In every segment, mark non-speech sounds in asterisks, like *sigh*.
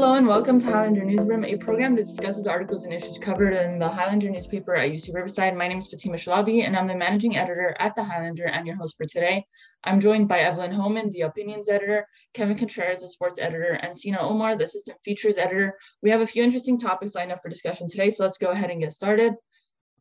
Hello and welcome to Highlander Newsroom, a program that discusses articles and issues covered in the Highlander newspaper at UC Riverside. My name is Fatema Shalabi, and I'm the managing editor at the Highlander and your host for today. I'm joined by Evelyn Homan, the opinions editor, Kevin Contreras, the sports editor, and Senna Omar, the assistant features editor. We have a few interesting topics lined up for discussion today, so let's go ahead and get started.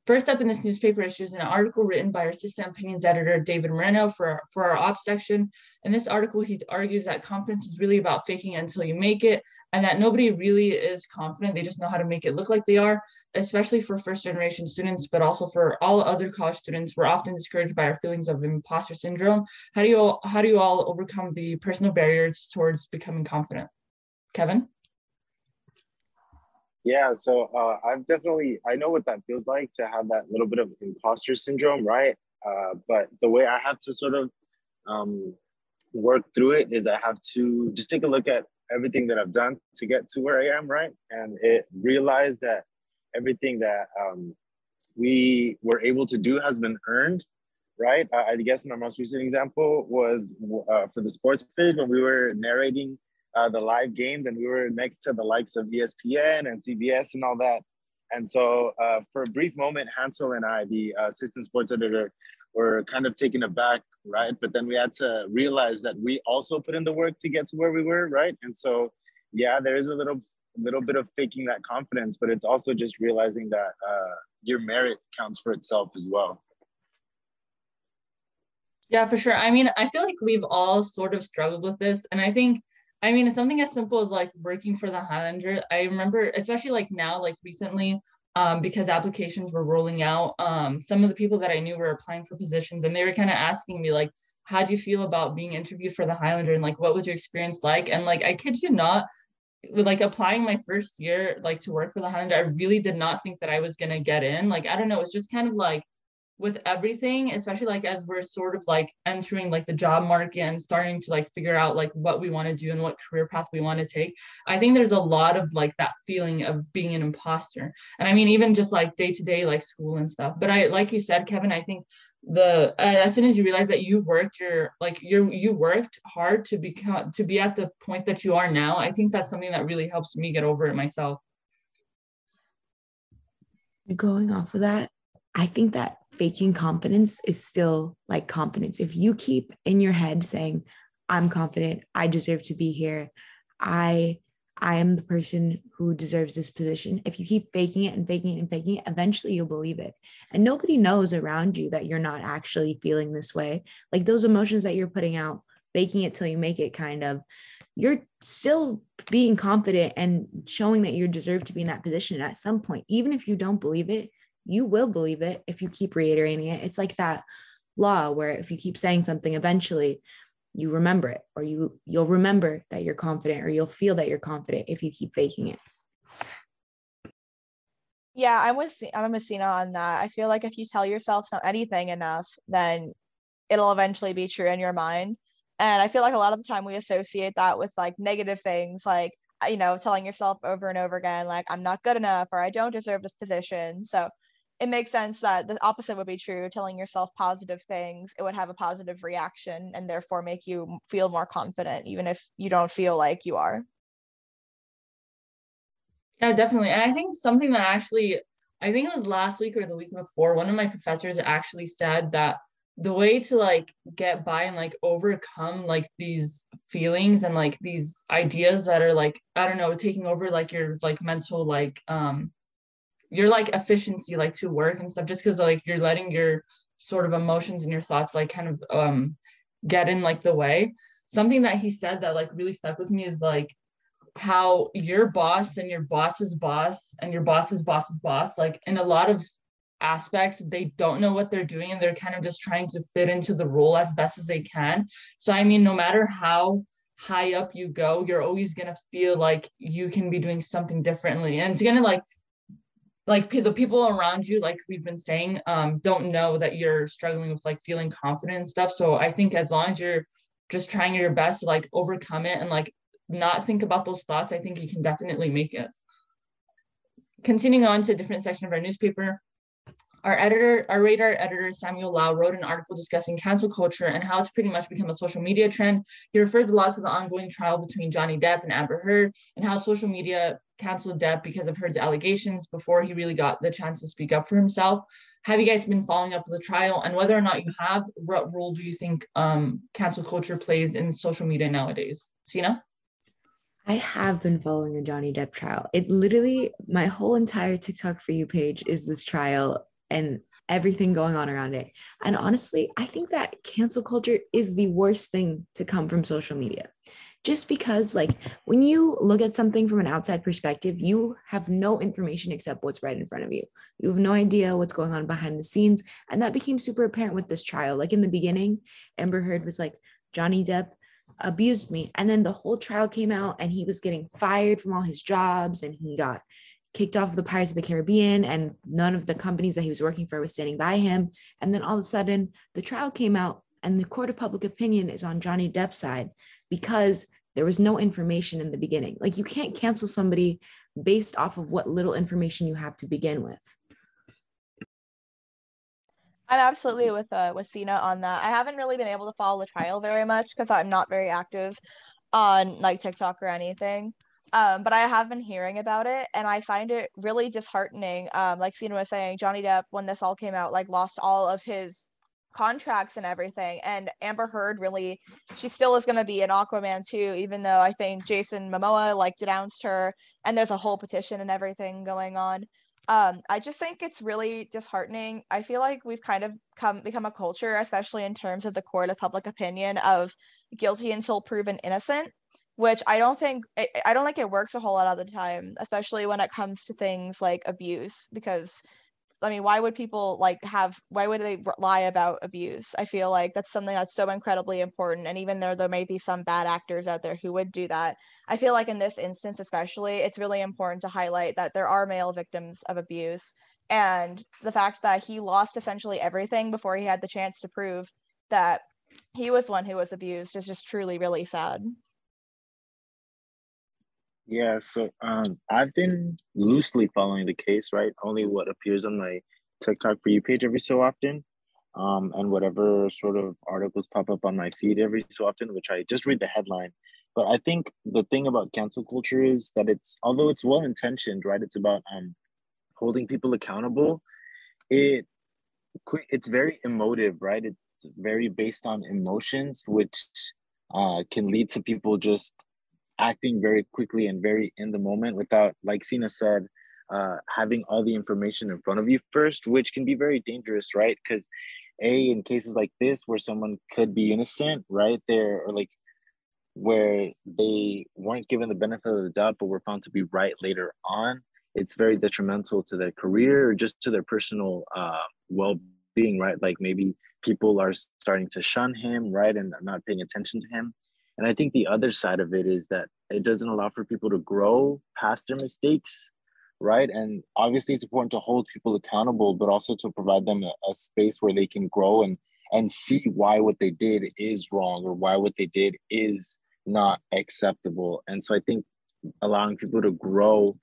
First up in this newspaper issue is an article written by our assistant opinions editor, David Moreno, for, for our ops section. In this article, he argues that confidence is really about faking it until you make it, and that nobody really is confident. They just know how to make it look like they are, especially for first generation students, but also for all other college students. We're often discouraged by our feelings of imposter syndrome. How do you all, how do you all overcome the personal barriers towards becoming confident? Kevin? Yeah, so uh, I've definitely I know what that feels like to have that little bit of imposter syndrome, right? Uh, but the way I have to sort of um, work through it is I have to just take a look at everything that I've done to get to where I am, right? And it realize that everything that um, we were able to do has been earned, right? Uh, I guess my most recent example was uh, for the sports page when we were narrating uh, the live games, and we were next to the likes of ESPN and CBS and all that. And so, uh, for a brief moment, Hansel and I, the uh, assistant sports editor, were kind of taken aback, right? But then we had to realize that we also put in the work to get to where we were, right? And so, yeah, there is a little little bit of faking that confidence, but it's also just realizing that uh, your merit counts for itself as well. Yeah, for sure. I mean, I feel like we've all sort of struggled with this, and I think I mean, it's something as simple as like working for the Highlander. I remember, especially like now, like recently, um, because applications were rolling out, um, some of the people that I knew were applying for positions and they were kind of asking me, like, how do you feel about being interviewed for the Highlander? And like, what was your experience like? And like, I kid you not, with like applying my first year, like to work for the Highlander, I really did not think that I was going to get in. Like, I don't know, it's just kind of like, with everything especially like as we're sort of like entering like the job market and starting to like figure out like what we want to do and what career path we want to take i think there's a lot of like that feeling of being an imposter. And i mean even just like day to day like school and stuff. But i like you said kevin i think the uh, as soon as you realize that you worked your like you you worked hard to become to be at the point that you are now i think that's something that really helps me get over it myself. Going off of that I think that faking confidence is still like confidence. If you keep in your head saying, I'm confident, I deserve to be here, I I am the person who deserves this position. If you keep faking it and faking it and faking it, eventually you'll believe it. And nobody knows around you that you're not actually feeling this way. Like those emotions that you're putting out, faking it till you make it kind of, you're still being confident and showing that you deserve to be in that position at some point. Even if you don't believe it, you will believe it if you keep reiterating it. It's like that law where if you keep saying something, eventually you remember it or you you'll remember that you're confident or you'll feel that you're confident if you keep faking it. Yeah, I'm with I'm with Senna on that. I feel like if you tell yourself anything enough, then it'll eventually be true in your mind. And I feel like a lot of the time we associate that with like negative things like you know telling yourself over and over again like I'm not good enough or I don't deserve this position. So it makes sense that the opposite would be true telling yourself positive things it would have a positive reaction and therefore make you feel more confident even if you don't feel like you are. Yeah definitely and i think something that actually i think it was last week or the week before one of my professors actually said that the way to like get by and like overcome like these feelings and like these ideas that are like i don't know taking over like your like mental like um your like efficiency like to work and stuff just because like you're letting your sort of emotions and your thoughts like kind of um get in like the way. Something that he said that like really stuck with me is like how your boss and your boss's boss and your boss's boss's boss like in a lot of aspects they don't know what they're doing and they're kind of just trying to fit into the role as best as they can. So i mean no matter how high up you go you're always going to feel like you can be doing something differently. And it's going to like like the people around you like we've been saying um, don't know that you're struggling with like feeling confident and stuff. So i think as long as you're just trying your best to like overcome it and like not think about those thoughts i think you can definitely make it. Continuing on to a different section of our newspaper Our editor, our radar editor, Samuel Lau, wrote an article discussing cancel culture and how it's pretty much become a social media trend. He refers a lot to the ongoing trial between Johnny Depp and Amber Heard and how social media canceled Depp because of Heard's allegations before he really got the chance to speak up for himself. Have you guys been following up with the trial? And whether or not you have, what role do you think um, cancel culture plays in social media nowadays? Senna? I have been following the Johnny Depp trial. It literally, my whole entire TikTok for you page is this trial and everything going on around it. And honestly, I think that cancel culture is the worst thing to come from social media. Just because, like, when you look at something from an outside perspective, you have no information except what's right in front of you. You have no idea what's going on behind the scenes. And that became super apparent with this trial. Like, in the beginning, Amber Heard was like, Johnny Depp abused me. And then the whole trial came out, and he was getting fired from all his jobs, and he got kicked off of the Pirates of the Caribbean, and none of the companies that he was working for was standing by him. And then all of a sudden, the trial came out, and the court of public opinion is on Johnny Depp's side because there was no information in the beginning. Like you can't cancel somebody based off of what little information you have to begin with. I'm absolutely with uh, with Senna on that. I haven't really been able to follow the trial very much because I'm not very active on like TikTok or anything. Um, but I have been hearing about it and I find it really disheartening. Um, like Senna was saying, Johnny Depp, when this all came out, like lost all of his contracts and everything. And Amber Heard really, she still is going to be an Aquaman 2, even though I think Jason Momoa like denounced her and there's a whole petition and everything going on. Um, I just think it's really disheartening. I feel like we've kind of come become a culture, especially in terms of the court of public opinion, of guilty until proven innocent which I don't think I don't think it works a whole lot of the time, especially when it comes to things like abuse. Because I mean, why would people like have? Why would they lie about abuse? I feel like that's something that's so incredibly important. And even though there may be some bad actors out there who would do that, I feel like in this instance, especially, it's really important to highlight that there are male victims of abuse, and the fact that he lost essentially everything before he had the chance to prove that he was one who was abused is just truly really sad. Yeah, so um, I've been loosely following the case, right? Only what appears on my TikTok for you page every so often, um, and whatever sort of articles pop up on my feed every so often, which I just read the headline. But I think the thing about cancel culture is that it's although it's well intentioned, right? It's about um, holding people accountable. It it's very emotive, right? It's very based on emotions, which uh, can lead to people just acting very quickly and very in the moment without, like Senna said, uh, having all the information in front of you first, which can be very dangerous, right? Because a in cases like this where someone could be innocent, right there, or like where they weren't given the benefit of the doubt but were found to be right later on, it's very detrimental to their career or just to their personal uh, well-being, right? Like maybe people are starting to shun him, right, and not paying attention to him and I think the other side of it is that it doesn't allow for people to grow past their mistakes, right? And obviously, it's important to hold people accountable, but also to provide them a, a space where they can grow and and see why what they did is wrong or why what they did is not acceptable. And so I think allowing people to grow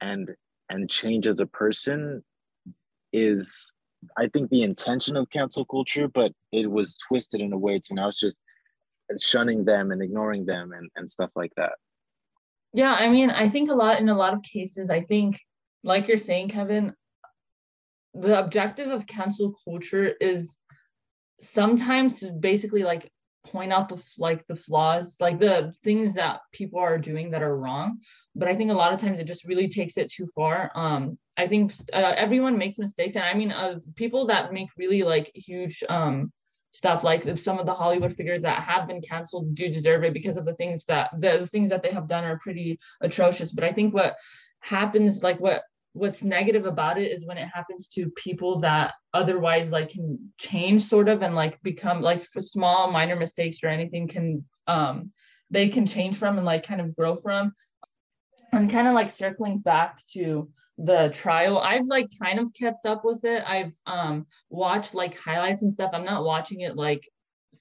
and and change as a person is I think the intention of cancel culture, but it was twisted in a way to now it's just shunning them and ignoring them and, and stuff like that. Yeah i mean i think a lot in a lot of cases i think like you're saying kevin the objective of cancel culture is sometimes to basically like point out the like the flaws like the things that people are doing that are wrong. But i think a lot of times it just really takes it too far. Um i think uh, everyone makes mistakes. And i mean uh, people that make really like huge um stuff like if some of the hollywood figures that have been canceled do deserve it because of the things that the, things that they have done are pretty atrocious. But i think what happens like what what's negative about it is when it happens to people that otherwise like can change sort of and like become like small minor mistakes or anything can um they can change from and like kind of grow from. And kind of like circling back to the trial i've like kind of kept up with it. I've um watched like highlights and stuff. I'm not watching it like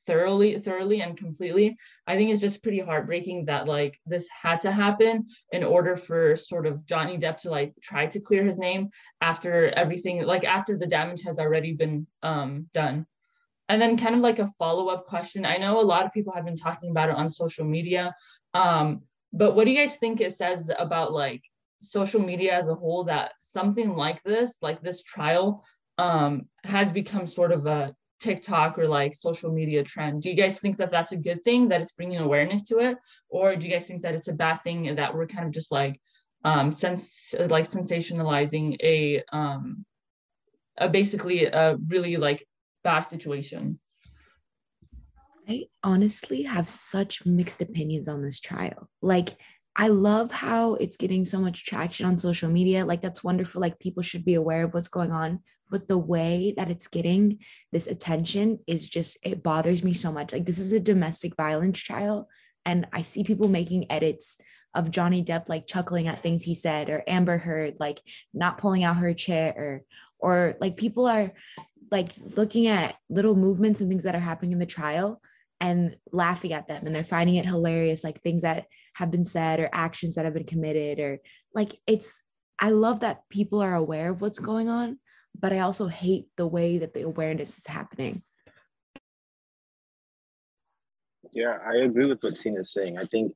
thoroughly thoroughly and completely. I think it's just pretty heartbreaking that like this had to happen in order for sort of johnny depp to like try to clear his name after everything like after the damage has already been um done. And then kind of like a follow-up question. I know a lot of people have been talking about it on social media um but what do you guys think it says about like social media as a whole that something like this like this trial um has become sort of a TikTok or like social media trend. Do you guys think that that's a good thing that it's bringing awareness to it, or do you guys think that it's a bad thing that we're kind of just like um sense like sensationalizing a um a basically a really like bad situation? I honestly have such mixed opinions on this trial. Like I love how it's getting so much traction on social media. Like that's wonderful. Like people should be aware of what's going on but the way that it's getting this attention is just it bothers me so much like this is a domestic violence trial and i see people making edits of johnny depp like chuckling at things he said or amber heard like not pulling out her chair or or like people are like looking at little movements and things that are happening in the trial and laughing at them and they're finding it hilarious like things that have been said or actions that have been committed or like it's i love that people are aware of what's going on but I also hate the way that the awareness is happening. Yeah, I agree with what Tina's saying. I think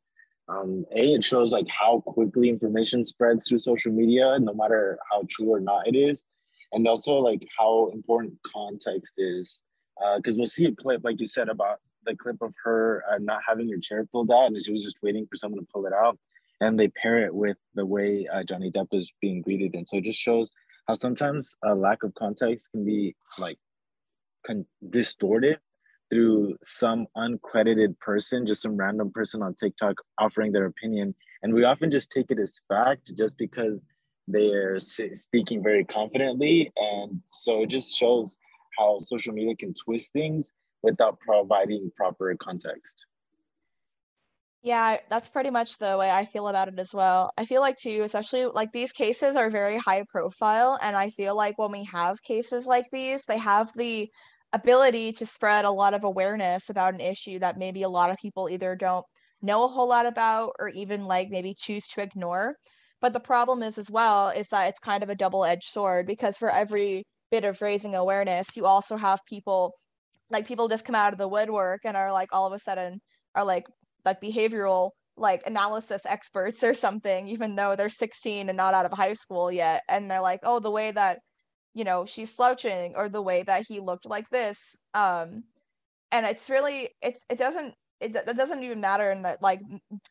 um, a it shows like how quickly information spreads through social media, no matter how true or not it is, and also like how important context is. Uh, because uh, we'll see a clip, like you said, about the clip of her uh, not having her chair pulled out, and she was just waiting for someone to pull it out, and they pair it with the way uh, Johnny Depp is being greeted, and so it just shows how sometimes a lack of context can be like con- distorted through some uncredited person, just some random person on TikTok offering their opinion. And we often just take it as fact just because they're speaking very confidently. And so it just shows how social media can twist things without providing proper context. Yeah, that's pretty much the way I feel about it as well. I feel like too, especially like these cases are very high profile, and I feel like when we have cases like these, they have the ability to spread a lot of awareness about an issue that maybe a lot of people either don't know a whole lot about or even like maybe choose to ignore. But the problem is as well is that it's kind of a double-edged sword because for every bit of raising awareness, you also have people like people just come out of the woodwork and are like all of a sudden are like like behavioral like analysis experts or something even though they're 16 and not out of high school yet. And they're like oh the way that you know she's slouching or the way that he looked like this um and it's really it's it doesn't it, it doesn't even matter in the like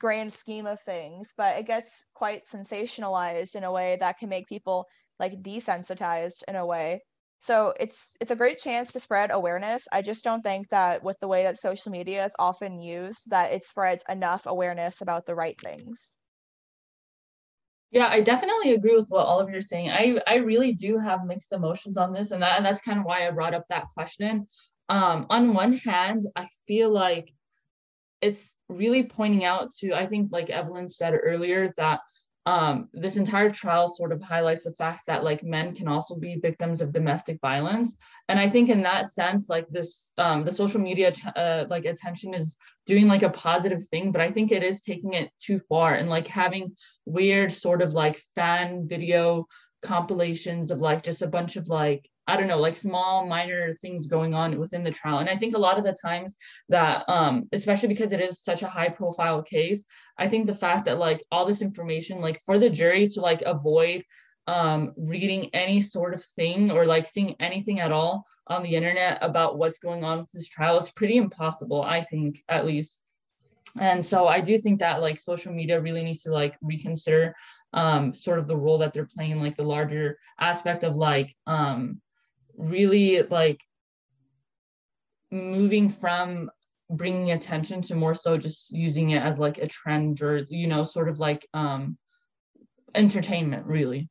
grand scheme of things but it gets quite sensationalized in a way that can make people like desensitized in a way so it's it's a great chance to spread awareness. I just don't think that with the way that social media is often used that it spreads enough awareness about the right things. Yeah, I definitely agree with what all of you are saying. I I really do have mixed emotions on this, and that and that's kind of why I brought up that question. Um, on one hand, I feel like it's really pointing out to I think like Evelyn said earlier that um, this entire trial sort of highlights the fact that like men can also be victims of domestic violence. And i think in that sense like this um, the social media uh, like attention is doing like a positive thing but i think it is taking it too far and like having weird sort of like fan video compilations of like just a bunch of like I don't know, like small minor things going on within the trial. And I think a lot of the times that, um, especially because it is such a high profile case, I think the fact that like all this information, like for the jury to like avoid um, reading any sort of thing or like seeing anything at all on the internet about what's going on with this trial is pretty impossible, I think, at least. And so I do think that like social media really needs to like reconsider um, sort of the role that they're playing, like the larger aspect of like um, really like moving from bringing attention to more so just using it as like a trend or you know sort of like um entertainment really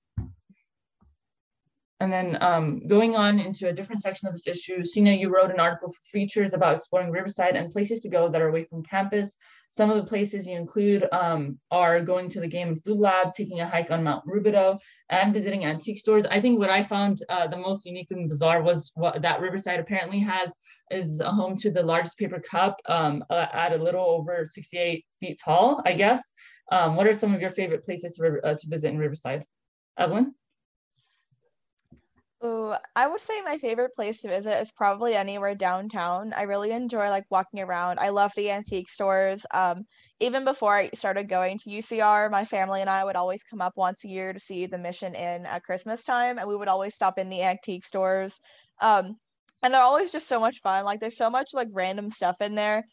and then um, going on into a different section of this issue, Senna, you wrote an article for features about exploring Riverside and places to go that are away from campus. Some of the places you include um, are going to the Game and Food Lab, taking a hike on Mount Rubidoux, and visiting antique stores. I think what I found uh, the most unique and bizarre was what that Riverside apparently has is a home to the largest paper cup um, at a little over 68 feet tall, I guess. Um, what are some of your favorite places to, uh, to visit in Riverside? Evelyn? Ooh, I would say my favorite place to visit is probably anywhere downtown. I really enjoy like walking around. I love the antique stores. Um, even before I started going to UCR, my family and I would always come up once a year to see the Mission Inn at Christmas time, and we would always stop in the antique stores. Um, and they're always just so much fun. Like there's so much like random stuff in there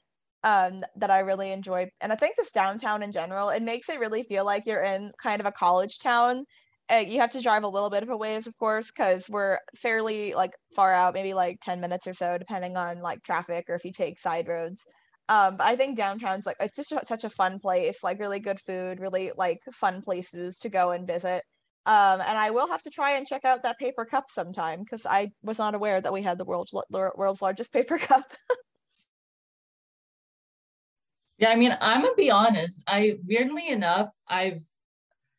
um that I really enjoy. And I think this downtown in general, it makes it really feel like you're in kind of a college town uh, you have to drive a little bit of a ways, of course, because we're fairly like far out, maybe like 10 minutes or so, depending on like traffic or if you take side roads. Um, but I think downtown's like it's just such a fun place, like really good food, really like fun places to go and visit. Um, and I will have to try and check out that paper cup sometime because I was not aware that we had the world's world's largest *laughs* paper cup. yeah, I mean, I'm gonna be honest. I weirdly enough, I've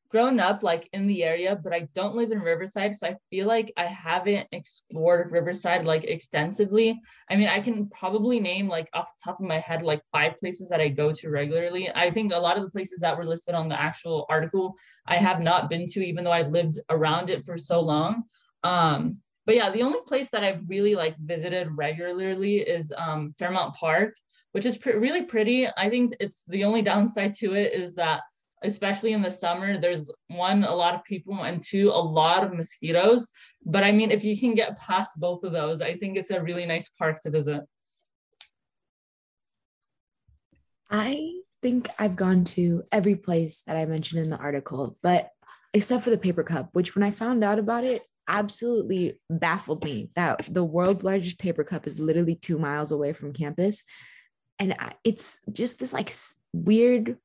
grown up like in the area, but I don't live in Riverside. So I feel like I haven't explored Riverside like extensively. I mean, I can probably name like off the top of my head like five places that I go to regularly. I think a lot of the places that were listed on the actual article I have not been to, even though I've lived around it for so long. Um, but yeah, the only place that I've really like visited regularly is um, Fairmount Park, which is pr- really pretty. I think it's the only downside to it is that especially in the summer there's one a lot of people and two a lot of mosquitoes. But i mean if you can get past both of those i think it's a really nice park to visit. I think i've gone to every place that i mentioned in the article but except for the paper cup which when i found out about it absolutely baffled me that the world's largest paper cup is literally two miles away from campus. And it's just this like weird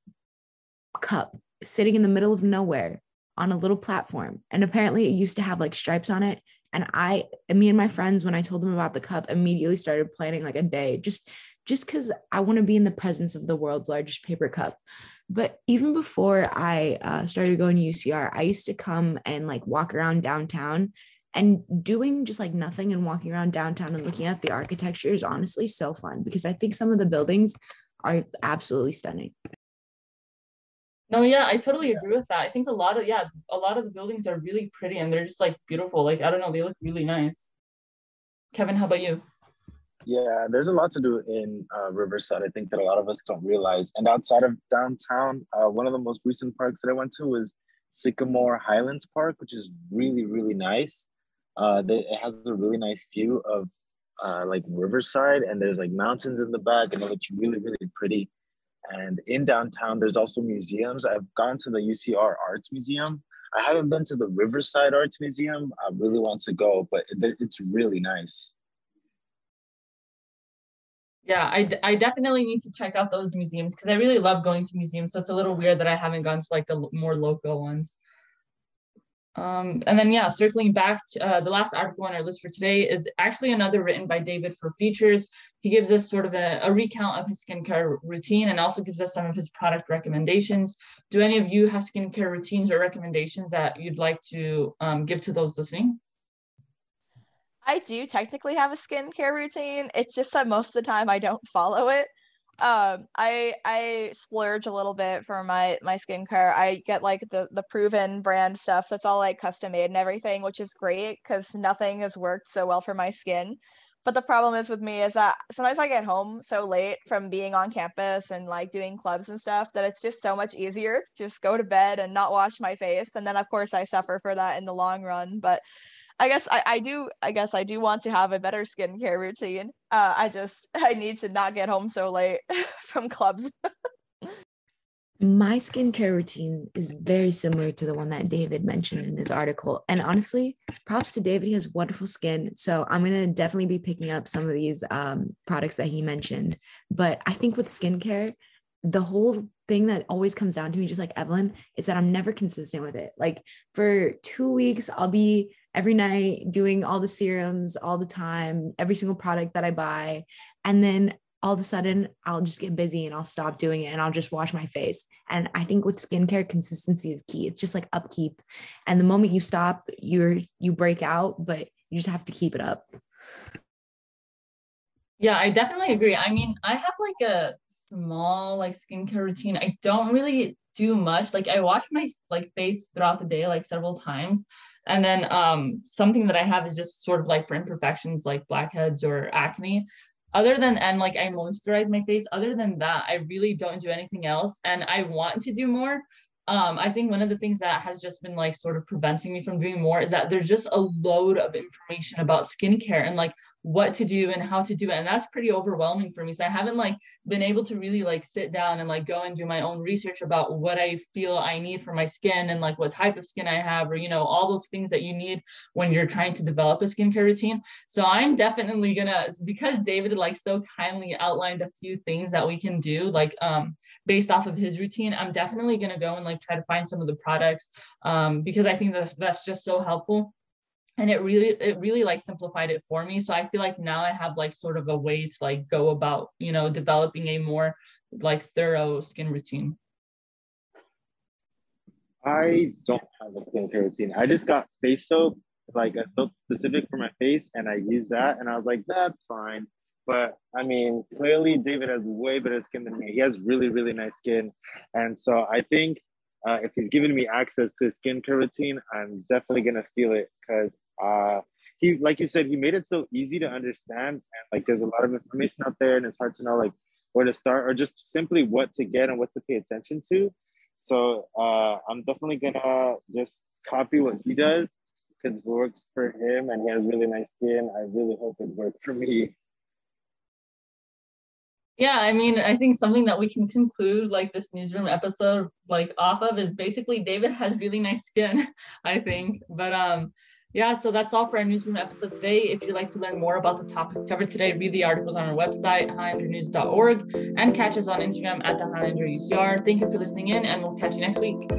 cup sitting in the middle of nowhere on a little platform. And apparently it used to have like stripes on it. And I, me and my friends, when I told them about the cup, immediately started planning like a day just just because I want to be in the presence of the world's largest paper cup. But even before I uh, started going to UCR, I used to come and like walk around downtown and doing just like nothing and walking around downtown and looking at the architecture is honestly so fun because I think some of the buildings are absolutely stunning. No, yeah, I totally agree with that. I think a lot of yeah, a lot of the buildings are really pretty and they're just like beautiful. Like I don't know, they look really nice. Kevin, how about you? Yeah, there's a lot to do in uh, Riverside. I think that a lot of us don't realize. And outside of downtown, uh, one of the most recent parks that I went to was Sycamore Highlands Park, which is really really nice. Uh, they, it has a really nice view of uh, like Riverside, and there's like mountains in the back, and it looks really really pretty. And in downtown, there's also museums. I've gone to the UCR Arts Museum. I haven't been to the Riverside Arts Museum. I really want to go, but it's really nice. Yeah, I, I definitely need to check out those museums because I really love going to museums. So it's a little weird that I haven't gone to like the more local ones. Um, and then, yeah, circling back to uh, the last article on our list for today is actually another written by David for features. He gives us sort of a, a, recount of his skincare routine and also gives us some of his product recommendations. Do any of you have skincare routines or recommendations that you'd like to um, give to those listening? I do technically have a skincare routine. It's just that most of the time I don't follow it um i i splurge a little bit for my my skincare. I get like the the proven brand stuff that's all like custom made and everything which is great because nothing has worked so well for my skin. But the problem is with me is that sometimes i get home so late from being on campus and like doing clubs and stuff that it's just so much easier to just go to bed and not wash my face. And then of course i suffer for that in the long run. But I guess I, I do I guess I do want to have a better skincare routine. Uh, I just *laughs* I need to not get home so late *laughs* from clubs. *laughs* My skincare routine is very similar to the one that David mentioned in his article. And honestly, props to David. He has wonderful skin. So I'm going to definitely be picking up some of these um, products that he mentioned. But I think with skincare, the whole thing that always comes down to me, just like Evelyn, is that I'm never consistent with it. Like for two weeks, I'll be every night doing all the serums all the time, every single product that I buy. And then all of a sudden I'll just get busy and I'll stop doing it and I'll just wash my face. And I think with skincare, consistency is key. It's just like upkeep. And the moment you stop, you're you break out, but you just have to keep it up. Yeah, I definitely agree. I mean, I have like a small like skincare routine. I don't really do much. Like I wash my like face throughout the day like several times. And then um something that I have is just sort of like for imperfections like blackheads or acne. Other than and like I moisturize my face. Other than that, I really don't do anything else. And I want to do more um, I think one of the things that has just been like sort of preventing me from doing more is that there's just a load of information about skincare and like what to do and how to do it. And that's pretty overwhelming for me. So i haven't like been able to really like sit down and like go and do my own research about what i feel i need for my skin and like what type of skin i have or you know all those things that you need when you're trying to develop a skincare routine. So i'm definitely gonna because david like so kindly outlined a few things that we can do like um based off of his routine i'm definitely gonna go and like try to find some of the products um because i think that's that's just so helpful and it really it really like simplified it for me. So i feel like now i have like sort of a way to like go about you know developing a more like thorough skin routine. I don't have a skincare routine. I just got face soap like a soap specific for my face and i use that and i was like that's fine. But i mean clearly david has way better skin than me. He has really really nice skin. And so i think uh, if he's giving me access to his skincare routine, I'm definitely gonna steal it because uh, he, like you said, he made it so easy to understand, and like there's a lot of information out there, and it's hard to know like where to start or just simply what to get and what to pay attention to. So uh, I'm definitely gonna just copy what he does because it works for him, and he has really nice skin. I really hope it works for me. Yeah, I mean, I think something that we can conclude like this newsroom episode like off of is basically David has really nice skin, *laughs* I think. But um yeah, so that's all for our newsroom episode today. If you'd like to learn more about the topics covered today, read the articles on our website, highlandernews.org, and catch us on Instagram at the Highlander UCR. Thank you for listening in, and we'll catch you next week.